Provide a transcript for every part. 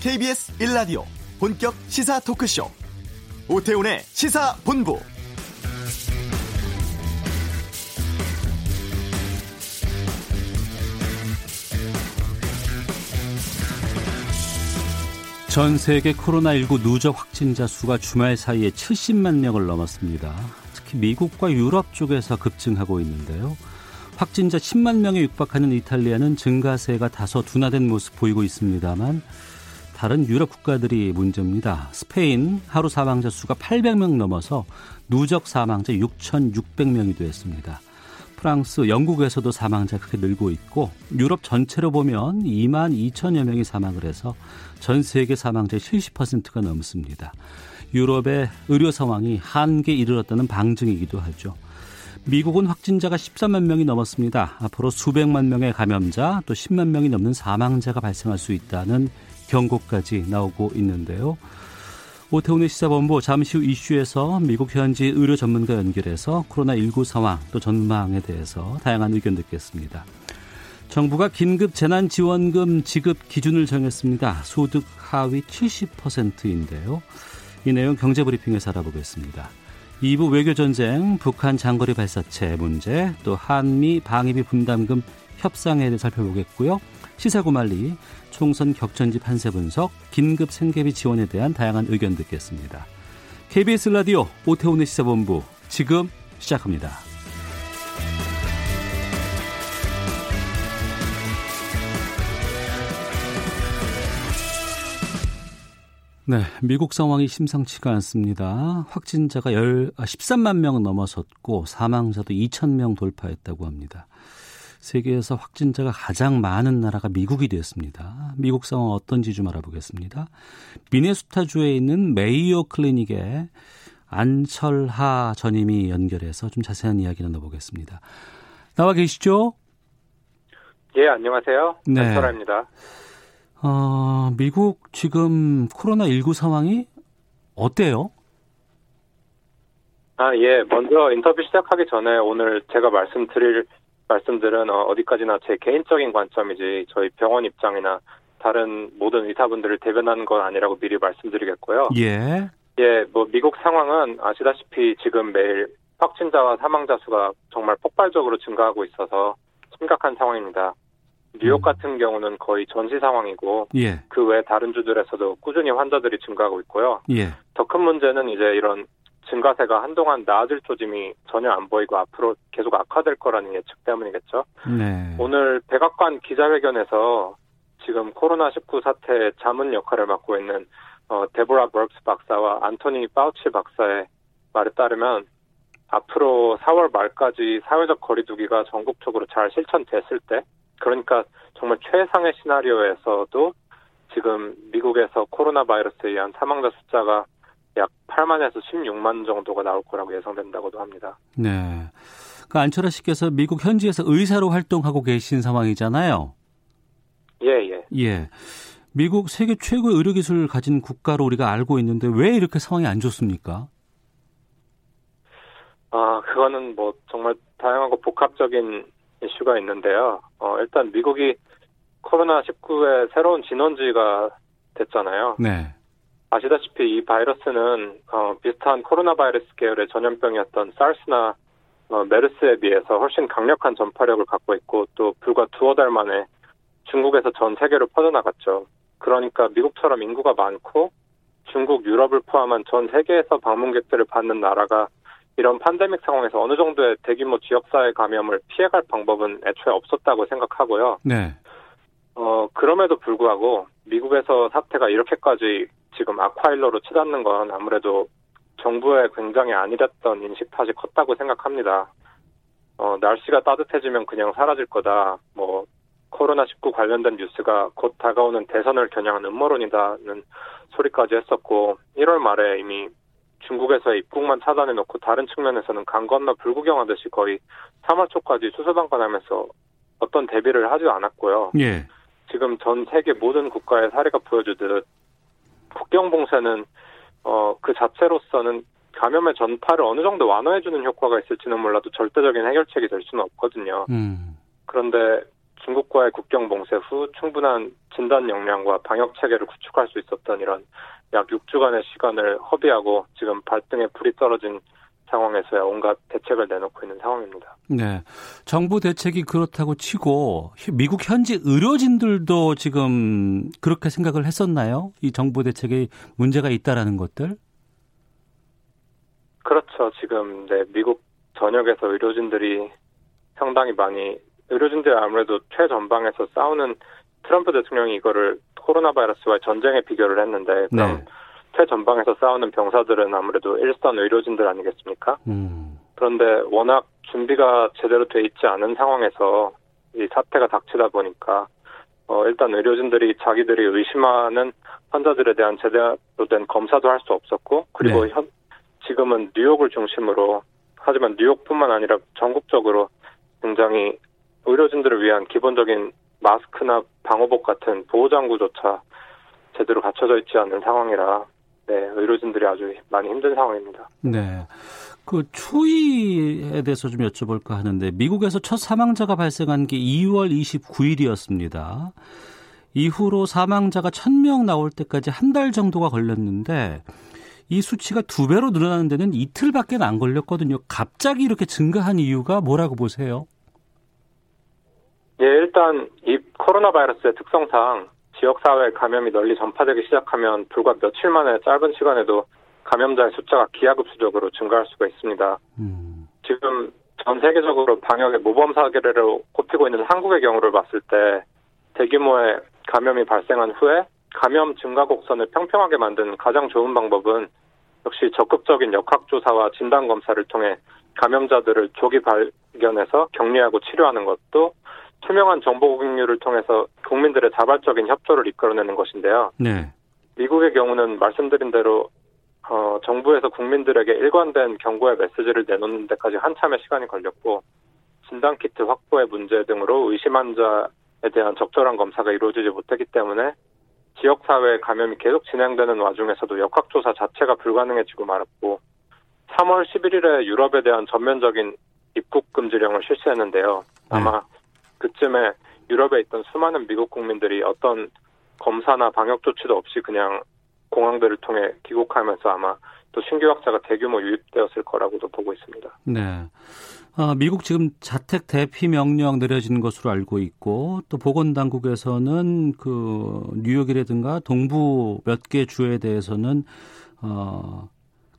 KBS 1라디오 본격 시사 토크쇼 오태훈의 시사본부 전 세계 코로나19 누적 확진자 수가 주말 사이에 70만 명을 넘었습니다. 특히 미국과 유럽 쪽에서 급증하고 있는데요. 확진자 10만 명에 육박하는 이탈리아는 증가세가 다소 둔화된 모습 보이고 있습니다만 다른 유럽 국가들이 문제입니다. 스페인 하루 사망자 수가 800명 넘어서 누적 사망자 6,600명이 되었습니다. 프랑스, 영국에서도 사망자 크게 늘고 있고 유럽 전체로 보면 2만 2천여 명이 사망을 해서 전 세계 사망자의 70%가 넘습니다. 유럽의 의료 상황이 한계에 이르렀다는 방증이기도 하죠. 미국은 확진자가 13만 명이 넘었습니다. 앞으로 수백만 명의 감염자 또 10만 명이 넘는 사망자가 발생할 수 있다는 경고까지 나오고 있는데요. 오태훈의 시사본부 잠시 후 이슈에서 미국 현지 의료 전문가 연결해서 코로나19 상황 또 전망에 대해서 다양한 의견 듣겠습니다. 정부가 긴급 재난지원금 지급 기준을 정했습니다. 소득 하위 70%인데요. 이 내용 경제브리핑에서 알아보겠습니다. 2부 외교전쟁, 북한 장거리 발사체 문제, 또 한미 방위비 분담금 협상에 대해 살펴보겠고요. 시사구말리, 총선 격전지 판세 분석, 긴급 생계비 지원에 대한 다양한 의견 듣겠습니다. KBS 라디오 오태훈의 시사본부 지금 시작합니다. 네, 미국 상황이 심상치가 않습니다. 확진자가 13만 아, 명 넘어섰고 사망자도 2천 명 돌파했다고 합니다. 세계에서 확진자가 가장 많은 나라가 미국이 되었습니다. 미국 상황 어떤지 좀 알아보겠습니다. 미네소타주에 있는 메이오 클리닉에 안철하 전임이 연결해서 좀 자세한 이야기 나눠보겠습니다. 나와 계시죠? 예, 안녕하세요. 네. 안철하입니다. 어, 미국 지금 코로나19 상황이 어때요? 아, 예. 먼저 인터뷰 시작하기 전에 오늘 제가 말씀드릴 말씀들은 어, 어디까지나 제 개인적인 관점이지 저희 병원 입장이나 다른 모든 의사분들을 대변하는 건 아니라고 미리 말씀드리겠고요. 예. 예, 뭐 미국 상황은 아시다시피 지금 매일 확진자와 사망자 수가 정말 폭발적으로 증가하고 있어서 심각한 상황입니다. 뉴욕 음. 같은 경우는 거의 전시 상황이고 예. 그 외 다른 주들에서도 꾸준히 환자들이 증가하고 있고요. 예. 더 큰 문제는 이제 이런 증가세가 한동안 나아질 조짐이 전혀 안 보이고 앞으로 계속 악화될 거라는 예측 때문이겠죠. 네. 오늘 백악관 기자회견에서 지금 코로나19 사태 자문 역할을 맡고 있는 어, 데보라 버크스 박사와 안토니 파우치 박사의 말에 따르면 앞으로 4월 말까지 사회적 거리두기가 전국적으로 잘 실천됐을 때, 그러니까 정말 최상의 시나리오에서도 지금 미국에서 코로나 바이러스에 의한 사망자 숫자가 약 8만에서 16만 정도가 나올 거라고 예상된다고도 합니다. 네. 그 안철아 씨께서 미국 현지에서 의사로 활동하고 계신 상황이잖아요. 예, 예. 예. 미국 세계 최고의 의료 기술을 가진 국가로 우리가 알고 있는데 왜 이렇게 상황이 안 좋습니까? 아, 그거는 뭐 정말 다양하고 복합적인 이슈가 있는데요. 어, 일단 미국이 코로나19의 새로운 진원지가 됐잖아요. 네. 아시다시피 이 바이러스는 어, 비슷한 코로나 바이러스 계열의 전염병이었던 사르스나 어, 메르스에 비해서 훨씬 강력한 전파력을 갖고 있고 또 불과 두어 달 만에 중국에서 전 세계로 퍼져나갔죠. 그러니까 미국처럼 인구가 많고 중국, 유럽을 포함한 전 세계에서 방문객들을 받는 나라가 이런 팬데믹 상황에서 어느 정도의 대규모 지역사회 감염을 피해갈 방법은 애초에 없었다고 생각하고요. 네. 어, 그럼에도 불구하고 미국에서 사태가 이렇게까지 지금 아쿠아일러로 치닫는 건 아무래도 정부의 굉장히 안일했던 인식 탓이 컸다고 생각합니다. 어, 날씨가 따뜻해지면 그냥 사라질 거다. 뭐, 코로나19 관련된 뉴스가 곧 다가오는 대선을 겨냥한 음모론이다는 소리까지 했었고, 1월 말에 이미 중국에서의 입국만 차단해 놓고 다른 측면에서는 강 건너 불구경하듯이 거의 3월 초까지 수소방관하면서 어떤 대비를 하지 않았고요. 예. 지금 전 세계 모든 국가의 사례가 보여주듯 국경 봉쇄는 어, 그 자체로서는 감염의 전파를 어느 정도 완화해주는 효과가 있을지는 몰라도 절대적인 해결책이 될 수는 없거든요. 음. 그런데 중국과의 국경 봉쇄 후 충분한 진단 역량과 방역 체계를 구축할 수 있었던 이런 약 6주간의 시간을 허비하고 지금 발등에 불이 떨어진 상황에서야 온갖 대책을 내놓고 있는 상황입니다. 네. 정부 대책이 그렇다고 치고 미국 현지 의료진들도 지금 그렇게 생각을 했었나요? 이 정부 대책에 문제가 있다라는 것들? 그렇죠. 지금 네, 미국 전역에서 의료진들이 상당히 많이 의료진들이 아무래도 최전방에서 싸우는 트럼프 대통령이 이거를 코로나 바이러스와의 전쟁에 비교를 했는데 그럼 네. 최전방에서 싸우는 병사들은 아무래도 일선 의료진들 아니겠습니까? 음. 그런데 워낙 준비가 제대로 돼 있지 않은 상황에서 이 사태가 닥치다 보니까 어, 일단 의료진들이 자기들이 의심하는 환자들에 대한 제대로 된 검사도 할 수 없었고 그리고 네. 현, 지금은 뉴욕을 중심으로 하지만 뉴욕뿐만 아니라 전국적으로 굉장히 의료진들을 위한 기본적인 마스크나 방호복 같은 보호장구조차 제대로 갖춰져 있지 않는 상황이라 네, 의료진들이 아주 많이 힘든 상황입니다. 네. 그 추위에 대해서 좀 여쭤볼까 하는데 미국에서 첫 사망자가 발생한 게 2월 29일이었습니다. 이후로 사망자가 1000명 나올 때까지 한 달 정도가 걸렸는데 이 수치가 두 배로 늘어나는 데는 이틀밖에 안 걸렸거든요. 갑자기 이렇게 증가한 이유가 뭐라고 보세요? 예, 일단 이 코로나 바이러스의 특성상 지역사회 감염이 널리 전파되기 시작하면 불과 며칠 만에 짧은 시간에도 감염자의 숫자가 기하급수적으로 증가할 수가 있습니다. 음. 지금 전 세계적으로 방역의 모범 사례로 꼽히고 있는 한국의 경우를 봤을 때 대규모의 감염이 발생한 후에 감염 증가 곡선을 평평하게 만드는 가장 좋은 방법은 역시 적극적인 역학조사와 진단검사를 통해 감염자들을 조기 발견해서 격리하고 치료하는 것도 투명한 정보 공유를 통해서 국민들의 자발적인 협조를 이끌어내는 것인데요. 네. 미국의 경우는 말씀드린 대로 어, 정부에서 국민들에게 일관된 경고의 메시지를 내놓는 데까지 한참의 시간이 걸렸고 진단키트 확보의 문제 등으로 의심 환자에 대한 적절한 검사가 이루어지지 못했기 때문에 지역사회 감염이 계속 진행되는 와중에서도 역학조사 자체가 불가능해지고 말았고 3월 11일에 유럽에 대한 전면적인 입국 금지령을 실시했는데요. 아마 네. 그쯤에 유럽에 있던 수많은 미국 국민들이 어떤 검사나 방역 조치도 없이 그냥 공항들을 통해 귀국하면서 아마 또 신규 확자가 대규모 유입되었을 거라고도 보고 있습니다. 네. 어, 미국 지금 자택 대피 명령 내려진 것으로 알고 있고 또 보건 당국에서는 그 뉴욕이라든가 동부 몇 개 주에 대해서는 어,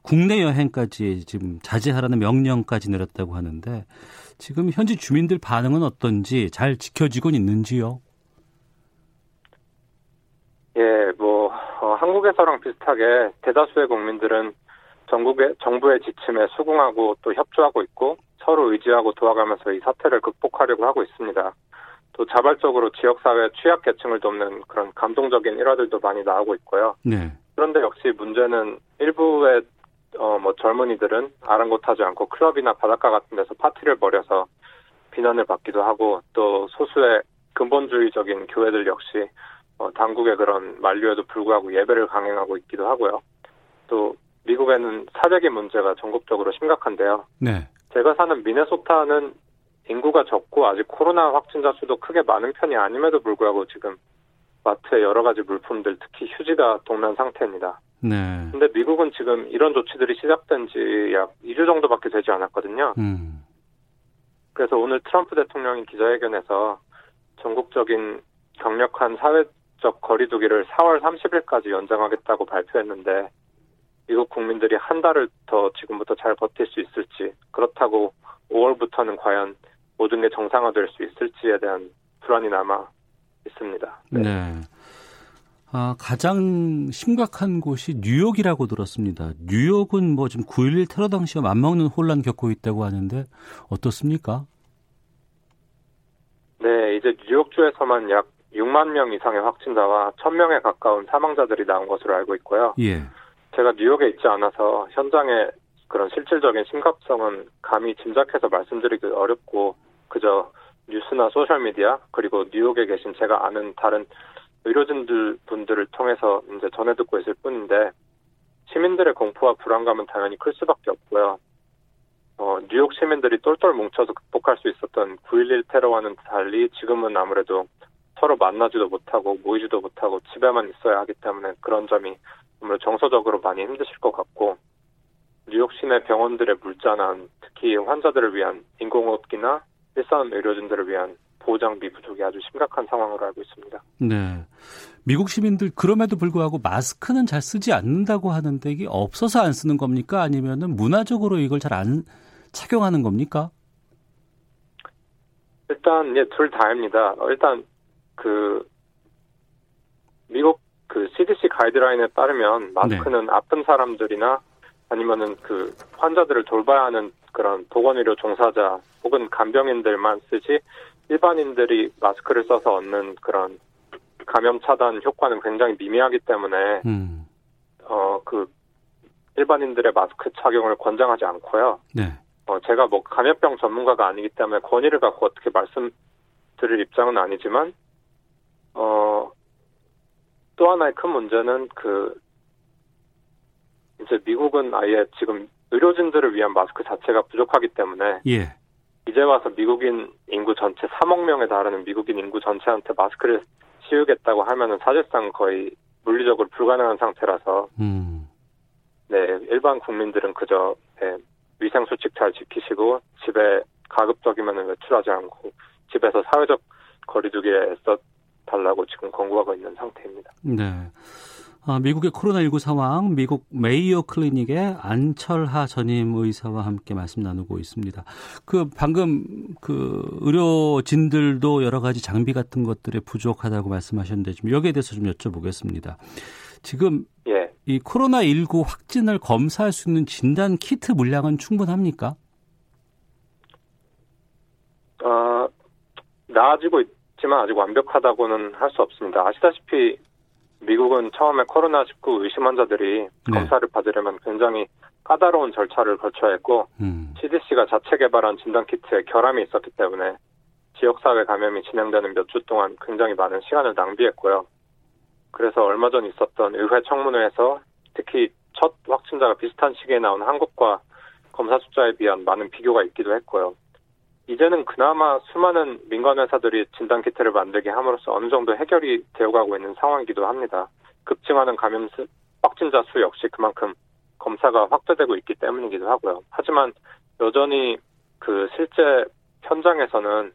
국내 여행까지 지금 자제하라는 명령까지 내렸다고 하는데 지금 현지 주민들 반응은 어떤지 잘 지켜지고 있는지요? 예, 뭐 어, 한국에서랑 비슷하게 대다수의 국민들은 전국의 정부의 지침에 수긍하고 또 협조하고 있고 서로 의지하고 도와가면서 이 사태를 극복하려고 하고 있습니다. 또 자발적으로 지역사회 취약 계층을 돕는 그런 감동적인 일화들도 많이 나오고 있고요. 네. 그런데 역시 문제는 일부의 어, 뭐 젊은이들은 아랑곳하지 않고 클럽이나 바닷가 같은 데서 파티를 벌여서 비난을 받기도 하고 또 소수의 근본주의적인 교회들 역시 어, 당국의 그런 만류에도 불구하고 예배를 강행하고 있기도 하고요. 또 미국에는 사재기 문제가 전국적으로 심각한데요. 네. 제가 사는 미네소타는 인구가 적고 아직 코로나 확진자 수도 크게 많은 편이 아님에도 불구하고 지금 마트에 여러 가지 물품들 특히 휴지가 동난 상태입니다. 네. 근데 미국은 지금 이런 조치들이 시작된 지 약 2주 정도밖에 되지 않았거든요. 음. 그래서 오늘 트럼프 대통령이 기자회견에서 전국적인 강력한 사회적 거리두기를 4월 30일까지 연장하겠다고 발표했는데 미국 국민들이 한 달을 더 지금부터 잘 버틸 수 있을지 그렇다고 5월부터는 과연 모든 게 정상화될 수 있을지에 대한 불안이 남아 있습니다. 네. 네. 아, 가장 심각한 곳이 뉴욕이라고 들었습니다. 뉴욕은 뭐 지금 9.11 테러 당시와 맞먹는 혼란 겪고 있다고 하는데 어떻습니까? 네, 이제 뉴욕주에서만 약 6만 명 이상의 확진자와 1000명에 가까운 사망자들이 나온 것으로 알고 있고요. 예. 제가 뉴욕에 있지 않아서 현장의 그런 실질적인 심각성은 감히 짐작해서 말씀드리기 어렵고 그저 뉴스나 소셜미디어 그리고 뉴욕에 계신 제가 아는 다른 의료진들 분들을 통해서 이제 전해 듣고 있을 뿐인데 시민들의 공포와 불안감은 당연히 클 수밖에 없고요. 어, 뉴욕 시민들이 똘똘 뭉쳐서 극복할 수 있었던 9.11 테러와는 달리 지금은 아무래도 서로 만나지도 못하고 모이지도 못하고 집에만 있어야 하기 때문에 그런 점이 아무래도 정서적으로 많이 힘드실 것 같고 뉴욕 시내 병원들의 물자난 특히 환자들을 위한 인공호흡기나 일선 의료진들을 위한 보호장비 부족이 아주 심각한 상황으로 알고 있습니다. 네. 미국 시민들 그럼에도 불구하고 마스크는 잘 쓰지 않는다고 하는데 이게 없어서 안 쓰는 겁니까? 아니면은 문화적으로 이걸 잘 안 착용하는 겁니까? 일단 예, 둘 다입니다. 어, 일단 그 미국 그 CDC 가이드라인에 따르면 마스크는 네. 아픈 사람들이나 아니면은 그 환자들을 돌봐야 하는 그런 보건의료 종사자 혹은 간병인들만 쓰지 일반인들이 마스크를 써서 얻는 그런 감염 차단 효과는 굉장히 미미하기 때문에 음. 어그 일반인들의 마스크 착용을 권장하지 않고요. 네. 어 제가 뭐 감염병 전문가가 아니기 때문에 권위를 갖고 어떻게 말씀드릴 입장은 아니지만 어 또 하나의 큰 문제는 그 이제 미국은 아예 지금 의료진들을 위한 마스크 자체가 부족하기 때문에 예. 이제 와서 미국인 인구 전체 3억 명에 달하는 미국인 인구 전체한테 마스크를 씌우겠다고 하면은 사실상 거의 물리적으로 불가능한 상태라서 음. 네 일반 국민들은 그저 네, 위생 수칙 잘 지키시고 집에 가급적이면 외출하지 않고 집에서 사회적 거리두기에 애써 달라고 지금 권고하고 있는 상태입니다. 네. 아, 미국의 코로나19 상황, 미국 메이오 클리닉의 안철하 전임 의사와 함께 말씀 나누고 있습니다. 그 방금 그 의료진들도 여러 가지 장비 같은 것들에 부족하다고 말씀하셨는데 좀 여기에 대해서 좀 여쭤보겠습니다. 지금 예. 이 코로나19 확진을 검사할 수 있는 진단 키트 물량은 충분합니까? 어, 나아지고 있지만 아직 완벽하다고는 할 수 없습니다. 아시다시피 미국은 처음에 코로나19 의심 환자들이 네. 검사를 받으려면 굉장히 까다로운 절차를 거쳐야 했고 음. CDC가 자체 개발한 진단키트에 결함이 있었기 때문에 지역사회 감염이 진행되는 몇 주 동안 굉장히 많은 시간을 낭비했고요. 그래서 얼마 전 있었던 의회 청문회에서 특히 첫 확진자가 비슷한 시기에 나온 한국과 검사 숫자에 비한 많은 비교가 있기도 했고요. 이제는 그나마 수많은 민간 회사들이 진단 키트를 만들게 함으로써 어느 정도 해결이 되어가고 있는 상황이기도 합니다. 급증하는 감염 수, 확진자 수 역시 그만큼 검사가 확대되고 있기 때문이기도 하고요. 하지만 여전히 그 실제 현장에서는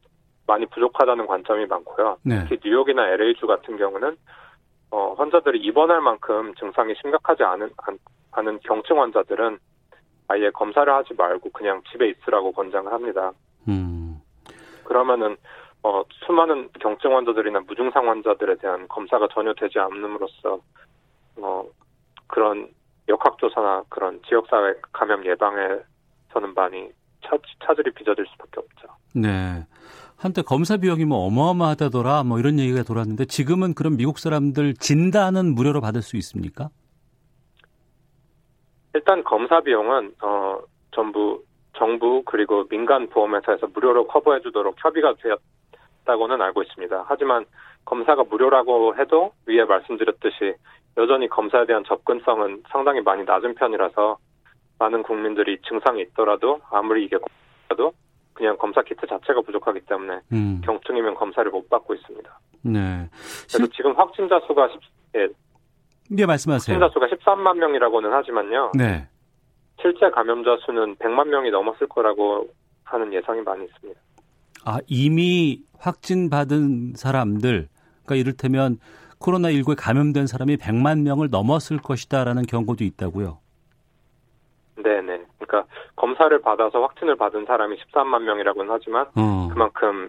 많이 부족하다는 관점이 많고요. 네. 특히 뉴욕이나 LA주 같은 경우는 어, 환자들이 입원할 만큼 증상이 심각하지 않은 않은 경증 환자들은 아예 검사를 하지 말고 그냥 집에 있으라고 권장을 합니다. 음. 그러면은 어, 수많은 경증 환자들이나 무증상 환자들에 대한 검사가 전혀 되지 않음으로써 어, 그런 역학조사나 그런 지역사회 감염 예방에서는 많이 차, 차질이 빚어질 수밖에 없죠. 네. 한때 검사 비용이 뭐 어마어마하다더라 뭐 이런 얘기가 돌았는데 지금은 그럼 미국 사람들 진단은 무료로 받을 수 있습니까? 일단 검사 비용은 어 전부 정부 그리고 민간 보험회사에서 무료로 커버해 주도록 협의가 되었다고는 알고 있습니다. 하지만 검사가 무료라고 해도 위에 말씀드렸듯이 여전히 검사에 대한 접근성은 상당히 많이 낮은 편이라서 많은 국민들이 증상이 있더라도 아무리 이게 도 그냥 검사 키트 자체가 부족하기 때문에 음. 경증이면 검사를 못 받고 있습니다. 네. 그래서 지금 확진자 수가 10, 예, 네, 말씀하세요. 확진자 수가 13만 명이라고는 하지만요. 네. 실제 감염자 수는 100만 명이 넘었을 거라고 하는 예상이 많이 있습니다. 아, 이미 확진 받은 사람들, 그러니까 이를테면 코로나19에 감염된 사람이 100만 명을 넘었을 것이다라는 경고도 있다고요? 네네. 그러니까 검사를 받아서 확진을 받은 사람이 13만 명이라고는 하지만 어. 그만큼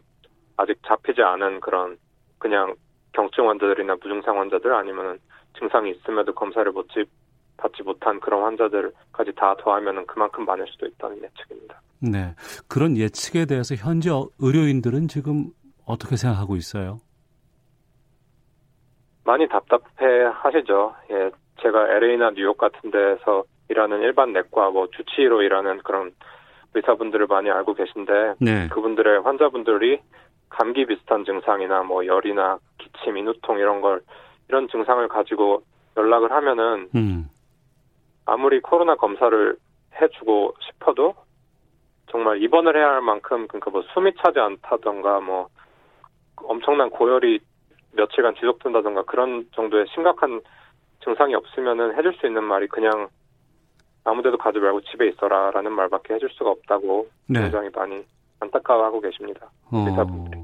아직 잡히지 않은 그런 그냥 경증 환자들이나 무증상 환자들 아니면 증상이 있음에도 검사를 못 받지 못한 그런 환자들까지 다 더하면 그만큼 많을 수도 있다는 예측입니다. 네. 그런 예측에 대해서 현재 의료인들은 지금 어떻게 생각하고 있어요? 많이 답답해 하시죠. 예. 제가 LA나 뉴욕 같은 데서 일하는 일반 내과 뭐 주치의로 일하는 그런 의사분들을 많이 알고 계신데 네. 그분들의 환자분들이 감기 비슷한 증상이나 뭐 열이나 기침, 인후통 이런 걸 이런 증상을 가지고 연락을 하면은 음. 아무리 코로나 검사를 해주고 싶어도 정말 입원을 해야 할 만큼 그러니까 뭐 숨이 차지 않다던가 뭐 엄청난 고열이 며칠간 지속된다던가 그런 정도의 심각한 증상이 없으면은 해줄 수 있는 말이 그냥 아무데도 가지 말고 집에 있어라라는 말밖에 해줄 수가 없다고 네. 굉장히 많이 안타까워하고 계십니다. 의사분들이.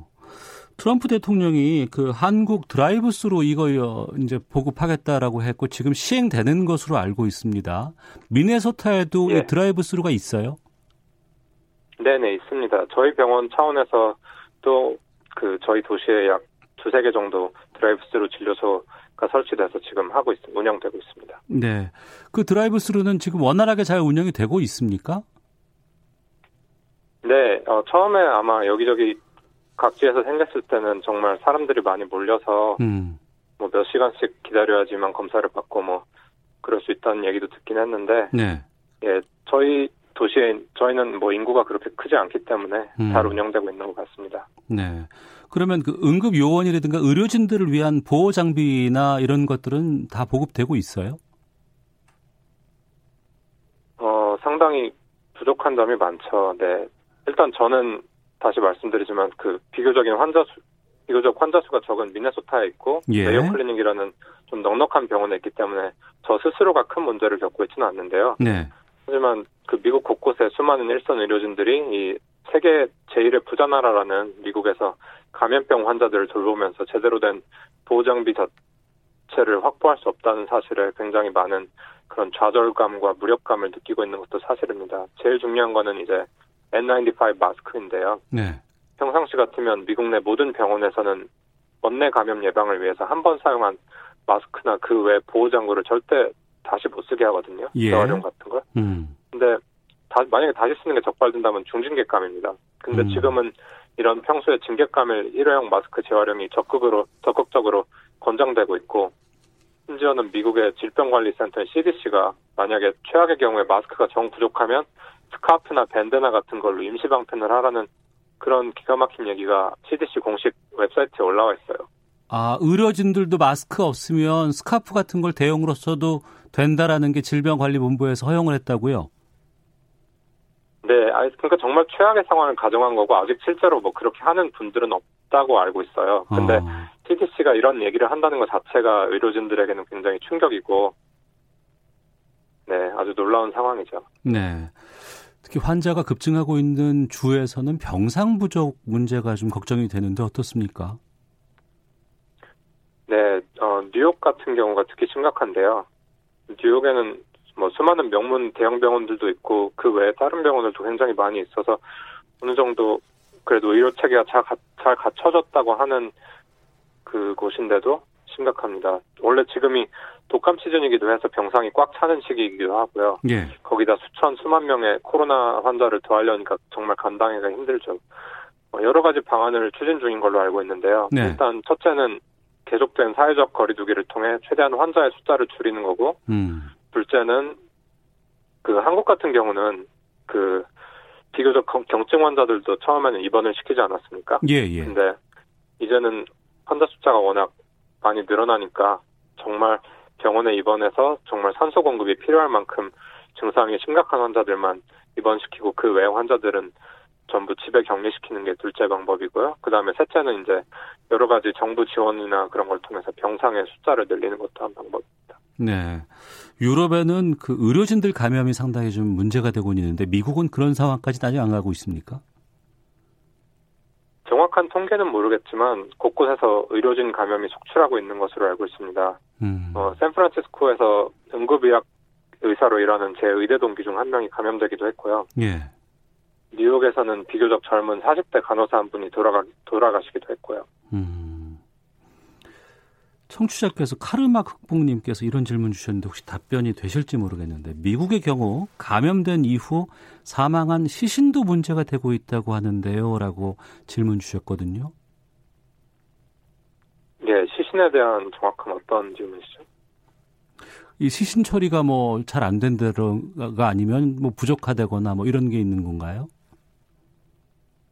어, 트럼프 대통령이 그 한국 드라이브스루 이거 이제 보급하겠다라고 했고 지금 시행되는 것으로 알고 있습니다. 미네소타에도 예. 이 드라이브스루가 있어요? 네네 있습니다. 저희 병원 차원에서 또 그 저희 도시에 약 두세 개 정도 드라이브스루 진료소가 설치돼서 지금 하고 있, 운영되고 있습니다. 네. 그 드라이브스루는 지금 원활하게 잘 운영이 되고 있습니까? 네, 어, 처음에 아마 여기저기 각지에서 생겼을 때는 정말 사람들이 많이 몰려서 음. 뭐몇 시간씩 기다려야지만 검사를 받고 뭐 그럴 수 있다는 얘기도 듣긴 했는데 네. 예 저희 도시에 저희는 뭐 인구가 그렇게 크지 않기 때문에 음. 잘 운영되고 있는 것 같습니다. 네. 그러면 그 응급 요원이라든가 의료진들을 위한 보호 장비나 이런 것들은 다 보급되고 있어요? 어 상당히 부족한 점이 많죠. 네 일단 저는 다시 말씀드리지만 그 비교적인 환자 수 비교적 환자 수가 적은 미네소타에 있고 예. 메이오 클리닉이라는 좀 넉넉한 병원에 있기 때문에 저 스스로가 큰 문제를 겪고 있지는 않는데요. 네. 하지만 그 미국 곳곳에 수많은 일선 의료진들이 이 세계 제1의 부자 나라라는 미국에서 감염병 환자들을 돌보면서 제대로 된 보호 장비 자체를 확보할 수 없다는 사실에 굉장히 많은 그런 좌절감과 무력감을 느끼고 있는 것도 사실입니다. 제일 중요한 거는 이제 N95 마스크인데요. 네. 평상시 같으면 미국 내 모든 병원에서는 원내 감염 예방을 위해서 한 번 사용한 마스크나 그 외 보호 장구를 절대 다시 못 쓰게 하거든요. 예. 재활용 같은 걸. 음. 근데 다- 만약에 다시 쓰는 게 적발된다면 중징계감입니다. 근데 음. 지금은 이런 평소에 징계감일 일회용 마스크 재활용이 적극으로 적극적으로 권장되고 있고 심지어는 미국의 질병관리센터 CDC가 만약에 최악의 경우에 마스크가 정 부족하면 스카프나 밴드나 같은 걸로 임시 방편을 하라는 그런 기가 막힌 얘기가 CDC 공식 웹사이트에 올라와 있어요. 아, 의료진들도 마스크 없으면 스카프 같은 걸 대용으로 써도 된다라는 게 질병관리본부에서 허용을 했다고요? 네, 아, 그러니까 정말 최악의 상황을 가정한 거고 아직 실제로 뭐 그렇게 하는 분들은 없다고 알고 있어요. 근데 어, CDC가 이런 얘기를 한다는 것 자체가 의료진들에게는 굉장히 충격이고, 네, 아주 놀라운 상황이죠. 네. 특히 환자가 급증하고 있는 주에서는 병상 부족 문제가 좀 걱정이 되는데 어떻습니까? 네, 어, 뉴욕 같은 경우가 특히 심각한데요. 뉴욕에는 뭐 수많은 명문 대형 병원들도 있고 그 외에 다른 병원들도 굉장히 많이 있어서 어느 정도 그래도 의료 체계가 잘, 가- 잘 갖춰졌다고 하는 그 곳인데도 심각합니다. 원래 지금이 독감 시즌이기도 해서 병상이 꽉 차는 시기이기도 하고요. 예. 거기다 수천 수만 명의 코로나 환자를 더하려니까 정말 감당하기가 힘들죠. 어, 여러 가지 방안을 추진 중인 걸로 알고 있는데요. 네. 일단 첫째는 계속된 사회적 거리두기를 통해 최대한 환자의 숫자를 줄이는 거고, 음. 둘째는 그 한국 같은 경우는 그 비교적 경- 경증 환자들도 처음에는 입원을 시키지 않았습니까? 예, 예. 근데 이제는 환자 숫자가 워낙 많이 늘어나니까 정말 병원에 입원해서 정말 산소 공급이 필요할 만큼 증상이 심각한 환자들만 입원시키고 그 외 환자들은 전부 집에 격리시키는 게 둘째 방법이고요. 그 다음에 셋째는 이제 여러 가지 정부 지원이나 그런 걸 통해서 병상의 숫자를 늘리는 것도 한 방법입니다. 네. 유럽에는 그 의료진들 감염이 상당히 좀 문제가 되고 있는데 미국은 그런 상황까지 아직 안 가고 있습니까? 정확한 통계는 모르겠지만 곳곳에서 의료진 감염이 속출하고 있는 것으로 알고 있습니다. 음. 어, 샌프란시스코에서 응급의학 의사로 일하는 제 의대 동기 중 한 명이 감염되기도 했고요. 예. 뉴욕에서는 비교적 젊은 40대 간호사 한 분이 돌아가, 돌아가시기도 했고요. 음. 청취자께서 카르마 극복님께서 이런 질문 주셨는데 혹시 답변이 되실지 모르겠는데 미국의 경우 감염된 이후 사망한 시신도 문제가 되고 있다고 하는데요라고 질문 주셨거든요. 예, 시신에 대한 정확한 어떤 질문이시죠? 이 시신 처리가 뭐 잘 안 된다가 아니면 뭐 부족하다거나 뭐 이런 게 있는 건가요?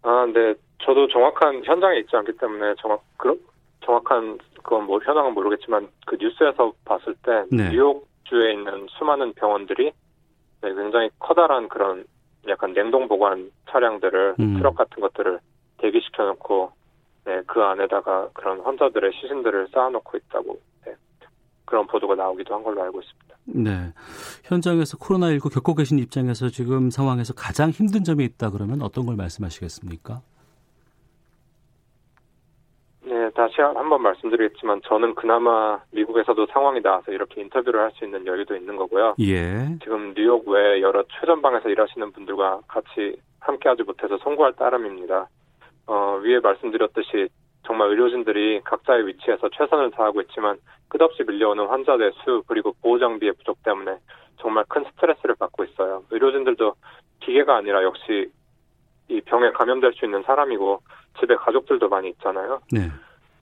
아, 네. 저도 정확한 현장에 있지 않기 때문에 정확, 그, 정확한 그건 뭐 현황은 모르겠지만 그 뉴스에서 봤을 때 네. 뉴욕 주에 있는 수많은 병원들이 네, 굉장히 커다란 그런 약간 냉동 보관 차량들을 음. 트럭 같은 것들을 대기시켜 놓고 네, 그 안에다가 그런 환자들의 시신들을 쌓아놓고 있다고 네, 그런 보도가 나오기도 한 걸로 알고 있습니다. 네. 현장에서 코로나19 겪고 계신 입장에서 지금 상황에서 가장 힘든 점이 있다 그러면 어떤 걸 말씀하시겠습니까? 네, 다시 한 번 말씀드리겠지만 저는 그나마 미국에서도 상황이 나와서 이렇게 인터뷰를 할 수 있는 여유도 있는 거고요. 예. 지금 뉴욕 외 여러 최전방에서 일하시는 분들과 같이 함께하지 못해서 송구할 따름입니다. 어, 위에 말씀드렸듯이 정말 의료진들이 각자의 위치에서 최선을 다하고 있지만 끝없이 밀려오는 환자의 수 그리고 보호 장비의 부족 때문에 정말 큰 스트레스를 받고 있어요. 의료진들도 기계가 아니라 역시 이 병에 감염될 수 있는 사람이고 집에 가족들도 많이 있잖아요. 네.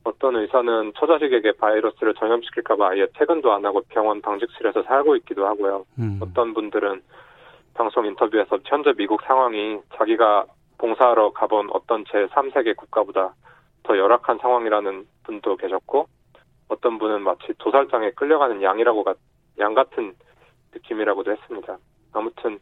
어떤 의사는 처자식에게 바이러스를 전염시킬까봐 아예 퇴근도 안 하고 병원 당직실에서 살고 있기도 하고요. 음. 어떤 분들은 방송 인터뷰에서 현재 미국 상황이 자기가 봉사하러 가본 어떤 제3세계 국가보다 더 열악한 상황이라는 분도 계셨고 어떤 분은 마치 도살장에 끌려가는 양이라고 양 같은 느낌이라고도 했습니다. 아무튼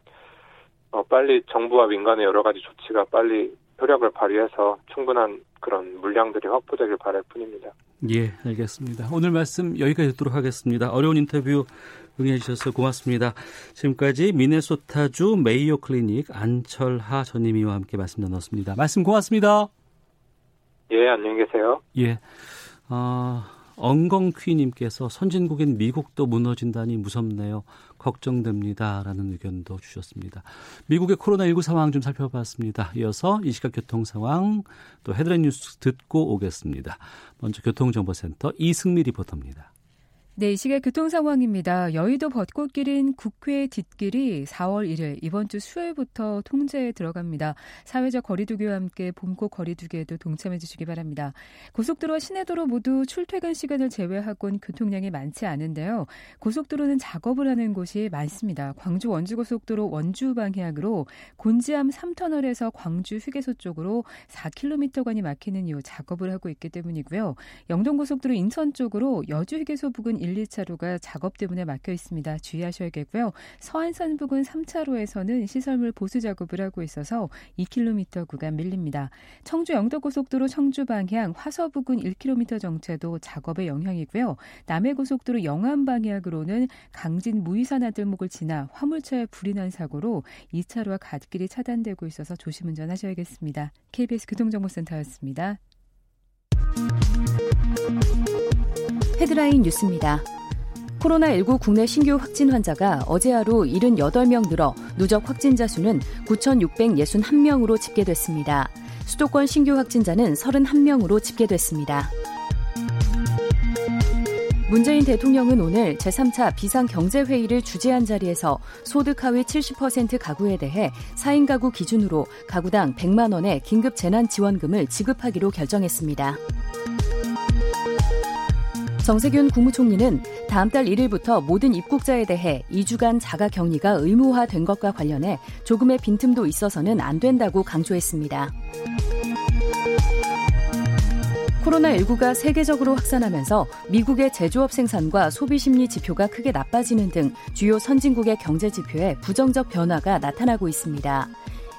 어, 빨리 정부와 민간의 여러 가지 조치가 빨리 효력을 발휘해서 충분한 그런 물량들이 확보되길 바랄 뿐입니다. 예, 알겠습니다. 오늘 말씀 여기까지 듣도록 하겠습니다. 어려운 인터뷰 응해 주셔서 고맙습니다. 지금까지 미네소타주 메이오 클리닉 안철하 전임의와 함께 말씀 나눴습니다. 말씀 고맙습니다. 예, 안녕히 계세요. 예. 어, 엉겅퀴님께서 선진국인 미국도 무너진다니 무섭네요. 걱정됩니다라는 의견도 주셨습니다. 미국의 코로나19 상황 좀 살펴봤습니다. 이어서 이 시각 교통 상황 또 헤드라인 뉴스 듣고 오겠습니다. 먼저 교통정보센터 이승미 리포터입니다. 네, 이 시각 교통 상황입니다. 여의도 벚꽃길인 국회 뒷길이 4월 1일 이번 주 수요일부터 통제에 들어갑니다. 사회적 거리두기와 함께 봄꽃 거리두기에도 동참해 주시기 바랍니다. 고속도로와 시내도로 모두 출퇴근 시간을 제외하고는 교통량이 많지 않은데요. 고속도로는 작업을 하는 곳이 많습니다. 광주 원주고속도로 원주 방향으로 곤지암 3터널에서 광주 휴게소 쪽으로 4km간이 막히는 이후 작업을 하고 있기 때문이고요. 영동고속도로 인천 쪽으로 여주 휴게소 부근 1, 2차로가 작업 때문에 막혀 있습니다. 주의하셔야겠고요. 서안산 부근 3차로에서는 시설물 보수 작업을 하고 있어서 2km 구간 밀립니다. 청주 영도고속도로 청주 방향 화서 부근 1km 정체도 작업의 영향이고요. 남해고속도로 영암 방향으로는 강진 무이산 아들목을 지나 화물차에 불이 난 사고로 2차로와 갓길이 차단되고 있어서 조심 운전하셔야겠습니다. KBS 교통정보센터였습니다. 헤드라인 뉴스입니다. 코로나19 국내 신규 확진 환자가 어제 하루 78명 늘어 누적 확진자 수는 9,661명으로 집계됐습니다. 수도권 신규 확진자는 31명으로 집계됐습니다. 문재인 대통령은 오늘 제3차 비상경제회의를 주재한 자리에서 소득 하위 70% 가구에 대해 4인 가구 기준으로 가구당 100만 원의 긴급 재난 지원금을 지급하기로 결정했습니다. 정세균 국무총리는 다음 달 1일부터 모든 입국자에 대해 2주간 자가 격리가 의무화된 것과 관련해 조금의 빈틈도 있어서는 안 된다고 강조했습니다. 코로나19가 세계적으로 확산하면서 미국의 제조업 생산과 소비 심리 지표가 크게 나빠지는 등 주요 선진국의 경제 지표에 부정적 변화가 나타나고 있습니다.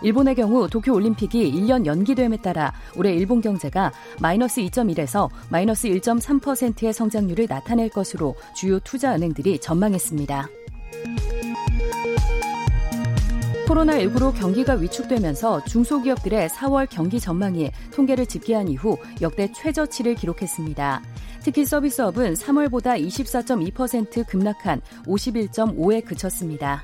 일본의 경우 도쿄 올림픽이 1년 연기됨에 따라 올해 일본 경제가 마이너스 2.1에서 마이너스 1.3%의 성장률을 나타낼 것으로 주요 투자 은행들이 전망했습니다. 코로나19로 경기가 위축되면서 중소기업들의 4월 경기 전망이 통계를 집계한 이후 역대 최저치를 기록했습니다. 특히 서비스업은 3월보다 24.2% 급락한 51.5에 그쳤습니다.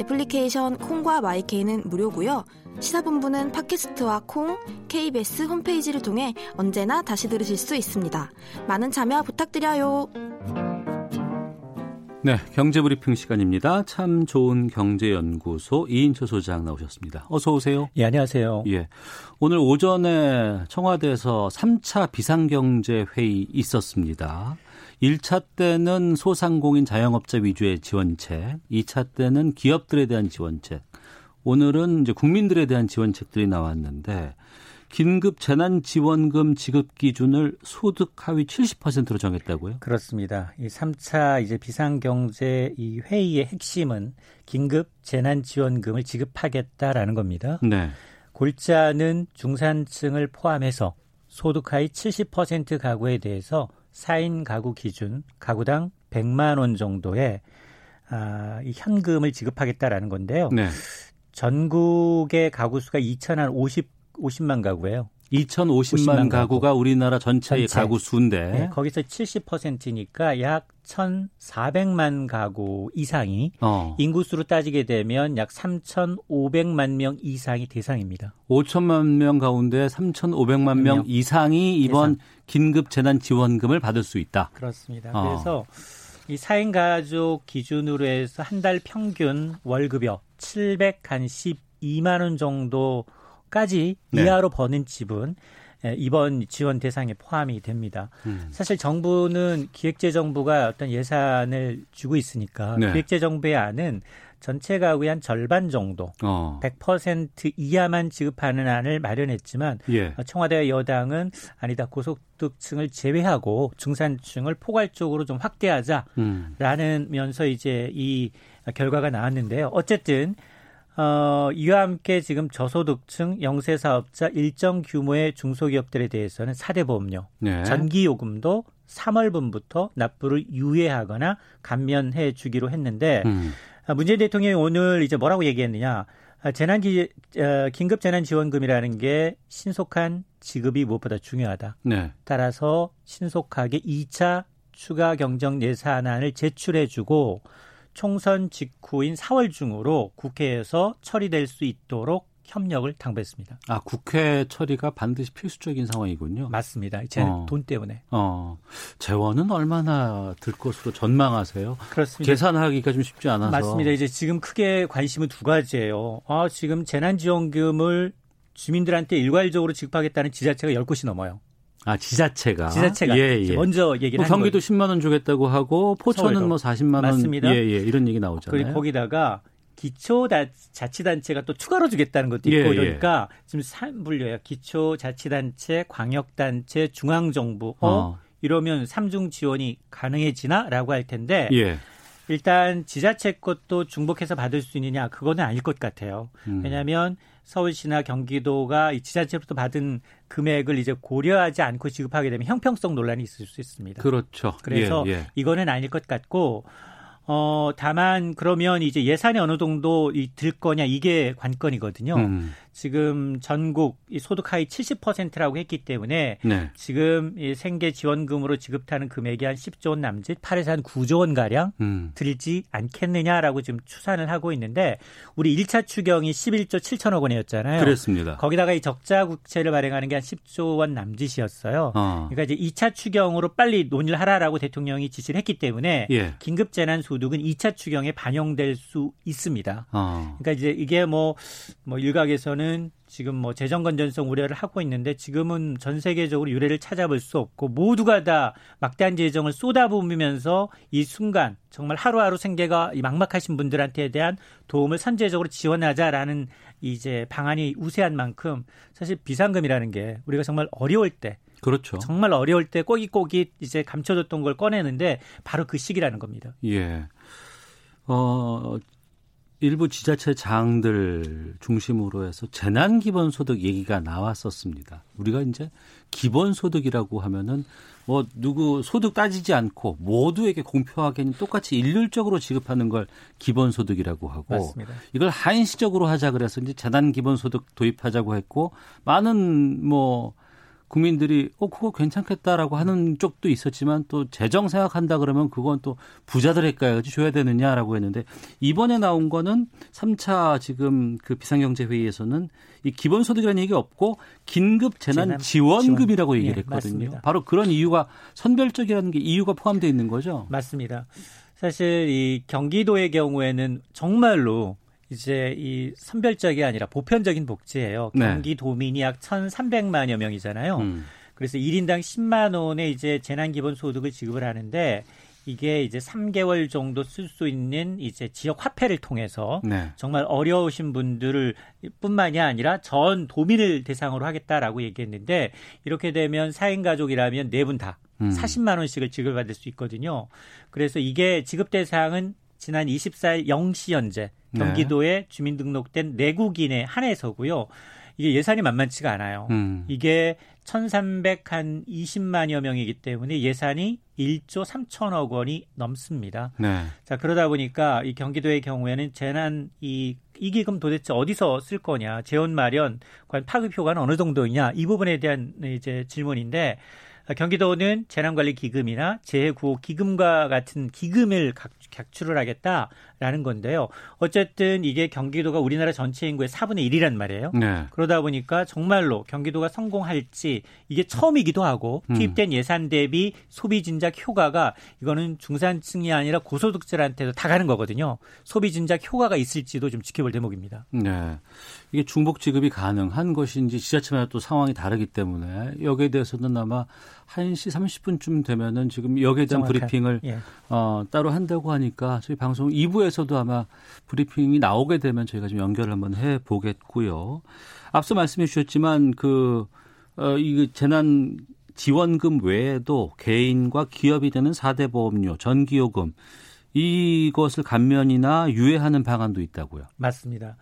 애플리케이션 콩과 마이케이는 무료고요. 시사본부는 팟캐스트와 콩, KBS 홈페이지를 통해 언제나 다시 들으실 수 있습니다. 많은 참여 부탁드려요. 네, 경제브리핑 시간입니다. 참 좋은 경제연구소 이인철 소장 나오셨습니다. 어서 오세요. 예, 안녕하세요. 예. 오늘 오전에 청와대에서 3차 비상경제회의 있었습니다. 1차 때는 소상공인 자영업자 위주의 지원책, 2차 때는 기업들에 대한 지원책, 오늘은 이제 국민들에 대한 지원책들이 나왔는데 긴급 재난 지원금 지급 기준을 소득 하위 70%로 정했다고요? 그렇습니다. 이 3차 이제 비상 경제 이 회의의 핵심은 긴급 재난 지원금을 지급하겠다라는 겁니다. 네. 골자는 중산층을 포함해서 소득 하위 70% 가구에 대해서 4인 가구 기준 가구당 100만 원 정도의 아, 이 현금을 지급하겠다라는 건데요. 네. 전국의 가구 수가 2,050 50만 가구예요. 2,050만 가구 가 우리나라 전체의 전체. 가구 수인데 네, 거기서 70%니까 약 1,400만 가구 이상이 어. 인구수로 따지게 되면 약 3,500만 명 이상이 대상입니다. 5천만 명 가운데 3,500만 명, 명 이상이 이번 대상. 긴급 재난 지원금을 받을 수 있다. 그렇습니다. 어. 그래서 이 4인 가족 기준으로 해서 한 달 평균 월급여 712만 원 정도 까지 네. 이하로 버는 집은 이번 지원 대상에 포함이 됩니다. 음. 사실 정부는 기획재정부가 어떤 예산을 주고 있으니까 네. 기획재정부의 안은 전체 가구의 한 절반 정도, 어. 100% 이하만 지급하는 안을 마련했지만 예. 청와대 여당은 아니다 고소득층을 제외하고 중산층을 포괄적으로 좀 확대하자라는 음. 면서 이제 이 결과가 나왔는데요. 어쨌든 어, 이와 함께 지금 저소득층 영세 사업자 일정 규모의 중소기업들에 대해서는 사대 보험료, 네. 전기요금도 3월분부터 납부를 유예하거나 감면해 주기로 했는데 음. 아, 문재인 대통령이 오늘 이제 뭐라고 얘기했느냐? 아, 재난 기 어, 긴급 재난 지원금이라는 게 신속한 지급이 무엇보다 중요하다. 네. 따라서 신속하게 2차 추가 경정 예산안을 제출해 주고 총선 직후인 4월 중으로 국회에서 처리될 수 있도록 협력을 당부했습니다. 아, 국회 처리가 반드시 필수적인 상황이군요. 맞습니다. 제돈 어. 때문에. 어. 재원은 얼마나 들 것으로 전망하세요? 그렇습니다. 계산하기가 좀 쉽지 않아서. 맞습니다. 이제 지금 크게 관심은 두 가지예요. 아, 지금 재난지원금을 주민들한테 일괄적으로 지급하겠다는 지자체가 10곳이 넘어요. 아 지자체가 지자체가 예, 예. 먼저 얘기를 뭐 경기도 거예요. 10만 원 주겠다고 하고 포천은 서울도. 뭐 40만 원 맞습니다. 예, 예. 이런 얘기 나오잖아요. 그리고 거기다가 기초 자치단체가 또 추가로 주겠다는 것도 있고 예, 예. 이러니까 예. 지금 3분류예요. 기초 자치단체, 광역단체, 중앙정부 어, 어. 이러면 삼중 지원이 가능해지나라고 할 텐데 예. 일단 지자체 것도 중복해서 받을 수 있느냐 그거는 아닐 것 같아요. 음. 왜냐하면 서울시나 경기도가 이 지자체로부터 받은 금액을 이제 고려하지 않고 지급하게 되면 형평성 논란이 있을 수 있습니다. 그렇죠. 그래서 예, 예. 이거는 아닐 것 같고 어 다만 그러면 이제 예산이 어느 정도 들 거냐 이게 관건이거든요. 음. 지금 전국 이 소득 하위 70%라고 했기 때문에 네. 지금 이 생계 지원금으로 지급하는 금액이 한 10조 원 남짓 8에서 한 9조 원 가량 음. 들지 않겠느냐라고 지금 추산을 하고 있는데 우리 1차 추경이 11조 7천억 원이었잖아요. 그렇습니다. 거기다가 이 적자 국채를 발행하는 게 한 10조 원 남짓이었어요. 어. 그러니까 이제 2차 추경으로 빨리 논의를 하라라고 대통령이 지시를 했기 때문에 예. 긴급 재난 소득은 2차 추경에 반영될 수 있습니다. 어. 그러니까 이제 이게 뭐뭐 뭐 일각에서는 정부는 지금 뭐 재정 건전성 우려를 하고 있는데 지금은 전 세계적으로 유례를 찾아볼 수 없고 모두가 다 막대한 재정을 쏟아부으면서 이 순간 정말 하루하루 생계가 막막하신 분들한테 대한 도움을 선제적으로 지원하자라는 이제 방안이 우세한 만큼 사실 비상금이라는 게 우리가 정말 어려울 때 그렇죠. 정말 어려울 때 꼬깃꼬깃 이제 감춰줬던 걸 꺼내는데 바로 그 시기라는 겁니다. 예. 어, 일부 지자체 장들 중심으로 해서 재난 기본 소득 얘기가 나왔었습니다. 우리가 이제 기본 소득이라고 하면은 뭐 누구 소득 따지지 않고 모두에게 공평하게 똑같이 일률적으로 지급하는 걸 기본 소득이라고 하고 맞습니다. 이걸 한시적으로 하자 그래서 이제 재난 기본 소득 도입하자고 했고 많은 뭐 국민들이 어 그거 괜찮겠다라고 하는 쪽도 있었지만 또 재정 생각한다 그러면 그건 또 부자들에게까지 줘야 되느냐라고 했는데 이번에 나온 거는 3차 지금 그 비상경제 회의에서는 이 기본소득이라는 얘기 없고 긴급 재난 지원금이라고 얘기를 네, 했거든요. 네, 바로 그런 이유가 선별적이라는 게 이유가 포함되어 있는 거죠. 맞습니다. 사실 이 경기도의 경우에는 정말로 이제 이 선별적이 아니라 보편적인 복지예요. 네. 경기도민이 약 1,300만여 명이잖아요. 음. 그래서 1인당 10만 원의 이제 재난 기본 소득을 지급을 하는데 이게 이제 3개월 정도 쓸 수 있는 이제 지역 화폐를 통해서 네. 정말 어려우신 분들을 뿐만이 아니라 전 도민을 대상으로 하겠다라고 얘기했는데 이렇게 되면 4인 가족이라면 네 분 다 40만 음. 원씩을 지급받을 수 있거든요. 그래서 이게 지급 대상은 지난 24일 0시 현재 네. 경기도에 네. 주민등록된 내국인에 한해서고요. 이게 예산이 만만치가 않아요. 음. 이게 1,300한 20만여 명이기 때문에 예산이 1조 3천억 원이 넘습니다. 네. 자, 그러다 보니까 이 경기도의 경우에는 재난 이, 이 기금 도대체 어디서 쓸 거냐, 재원 마련, 과연 파급 효과는 어느 정도이냐, 이 부분에 대한 이제 질문인데 경기도는 재난관리기금이나 재해구호 기금과 같은 기금을 각출을 하겠다라는 건데요. 어쨌든 이게 경기도가 우리나라 전체 인구의 4분의 1이란 말이에요. 네. 그러다 보니까 정말로 경기도가 성공할지 이게 처음이기도 하고 음. 투입된 예산 대비 소비 진작 효과가 이거는 중산층이 아니라 고소득자한테도 다 가는 거거든요. 소비 진작 효과가 있을지도 좀 지켜볼 대목입니다. 네. 이게 중복 지급이 가능한 것인지 지자체마다 또 상황이 다르기 때문에 여기에 대해서는 아마 1시 30분쯤 되면은 지금 여기에 대한 정확한, 브리핑을 예. 어, 따로 한다고 하니까 저희 방송 2부에서도 아마 브리핑이 나오게 되면 저희가 좀 연결을 한번 해 보겠고요. 앞서 말씀해 주셨지만 그, 어, 이 재난 지원금 외에도 개인과 기업이 되는 4대 보험료, 전기요금 이것을 감면이나 유예하는 방안도 있다고요. 맞습니다.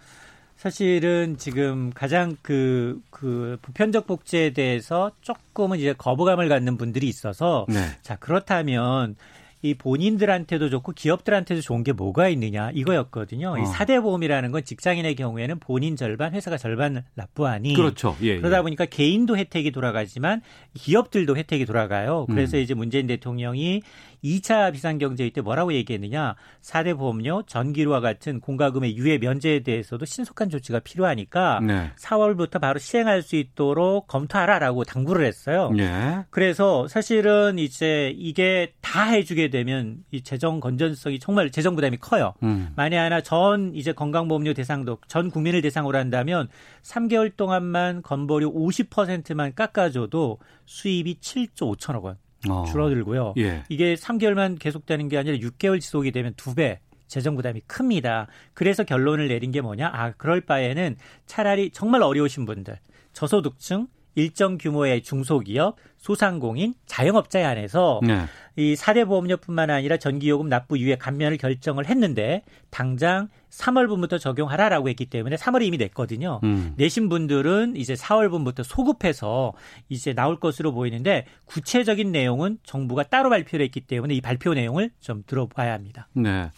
사실은 지금 가장 그, 그, 보편적 복지에 대해서 조금은 이제 거부감을 갖는 분들이 있어서 네. 자, 그렇다면 이 본인들한테도 좋고 기업들한테도 좋은 게 뭐가 있느냐 이거였거든요. 어. 이 사대 보험이라는 건 직장인의 경우에는 본인 절반, 회사가 절반 납부하니 그렇죠. 예, 예. 그러다 보니까 개인도 혜택이 돌아가지만 기업들도 혜택이 돌아가요. 그래서 음. 이제 문재인 대통령이 2차 비상경제위 때 뭐라고 얘기했느냐. 4대 보험료, 전기료와 같은 공과금의 유예 면제에 대해서도 신속한 조치가 필요하니까 네. 4월부터 바로 시행할 수 있도록 검토하라라고 당부를 했어요. 네. 그래서 사실은 이제 이게 다 해주게 되면 이 재정 건전성이 정말 재정 부담이 커요. 음. 만에 하나 전 이제 건강보험료 대상도 전 국민을 대상으로 한다면 3개월 동안만 건보료 50%만 깎아줘도 수입이 7조 5천억 원. 어. 줄어들고요. 예. 이게 3개월만 계속되는 게 아니라 6개월 지속이 되면 두 배. 재정 부담이 큽니다. 그래서 결론을 내린 게 뭐냐? 아, 그럴 바에는 차라리 정말 어려우신 분들, 저소득층, 일정 규모의 중소기업, 소상공인, 자영업자에 한해서 네. 이 4대 보험료뿐만 아니라 전기요금 납부 유예 감면을 결정을 했는데 당장 3월분부터 적용하라라고 했기 때문에 3월에 이미 냈거든요. 음. 내신 분들은 이제 4월분부터 소급해서 이제 나올 것으로 보이는데 구체적인 내용은 정부가 따로 발표를 했기 때문에 이 발표 내용을 좀 들어봐야 합니다. 네.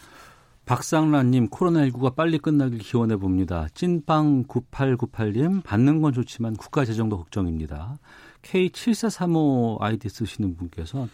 박상란님 코로나19가 빨리 끝나길 기원해 봅니다. 찐빵 9898님 받는 건 좋지만 국가 재정도 걱정입니다. K7435 아이디 쓰시는 분께서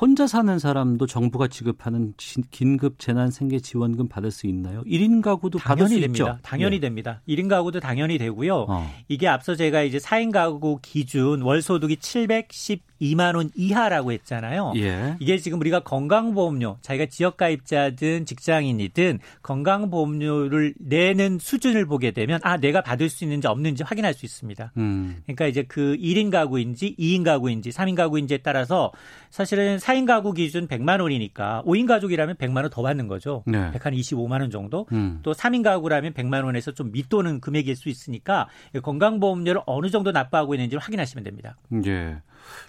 혼자 사는 사람도 정부가 지급하는 긴급 재난 생계 지원금 받을 수 있나요? 1인 가구도 받을 수 됩니다. 있죠. 당연히 네. 됩니다. 1인 가구도 당연히 되고요. 어. 이게 앞서 제가 이제 4인 가구 기준 월 소득이 712만 원 이하라고 했잖아요. 예. 이게 지금 우리가 건강보험료, 자기가 지역 가입자든 직장인이든 건강보험료를 내는 수준을 보게 되면 아, 내가 받을 수 있는지 없는지 확인할 수 있습니다. 음. 그러니까 이제 그 1인 가구인지 2인 가구인지 3인 가구인지에 따라서 사실은 4인 가구 기준 100만 원이니까 5인 가족이라면 100만 원 더 받는 거죠. 네. 125만 원 정도. 음. 또 3인 가구라면 100만 원에서 좀 밑도는 금액일 수 있으니까 건강보험료를 어느 정도 납부하고 있는지를 확인하시면 됩니다. 예.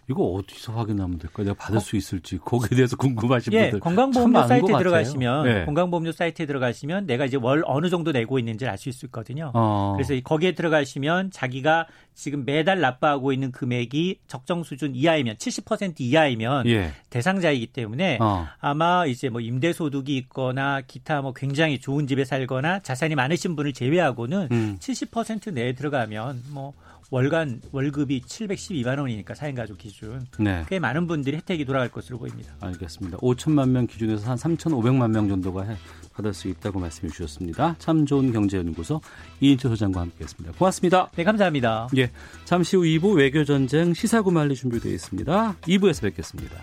이거 어디서 확인하면 될까? 내가 받을 어? 수 있을지 거기에 대해서 궁금하신 예, 분들 건강보험료 사이트에 들어가시면 네. 건강보험료 사이트에 들어가시면 내가 이제 월 어느 정도 내고 있는지 알수 있거든요. 어. 그래서 거기에 들어가시면 자기가 지금 매달 납부하고 있는 금액이 적정 수준 이하이면 70% 이하이면 예. 대상자이기 때문에 어. 아마 이제 뭐 임대 소득이 있거나 기타 뭐 굉장히 좋은 집에 살거나 자산이 많으신 분을 제외하고는 음. 70% 내에 들어가면 뭐 월간 월급이 712만 원이니까 4인 가족 기준. 네. 꽤 많은 분들이 혜택이 돌아갈 것으로 보입니다. 알겠습니다. 5천만 명 기준에서 한 3,500만 명 정도가 받을 수 있다고 말씀해 주셨습니다. 참 좋은 경제연구소 이인철 소장과 함께했습니다. 고맙습니다. 네, 감사합니다. 예, 잠시 후 2부 외교전쟁 시사구말리 준비되어 있습니다. 2부에서 뵙겠습니다.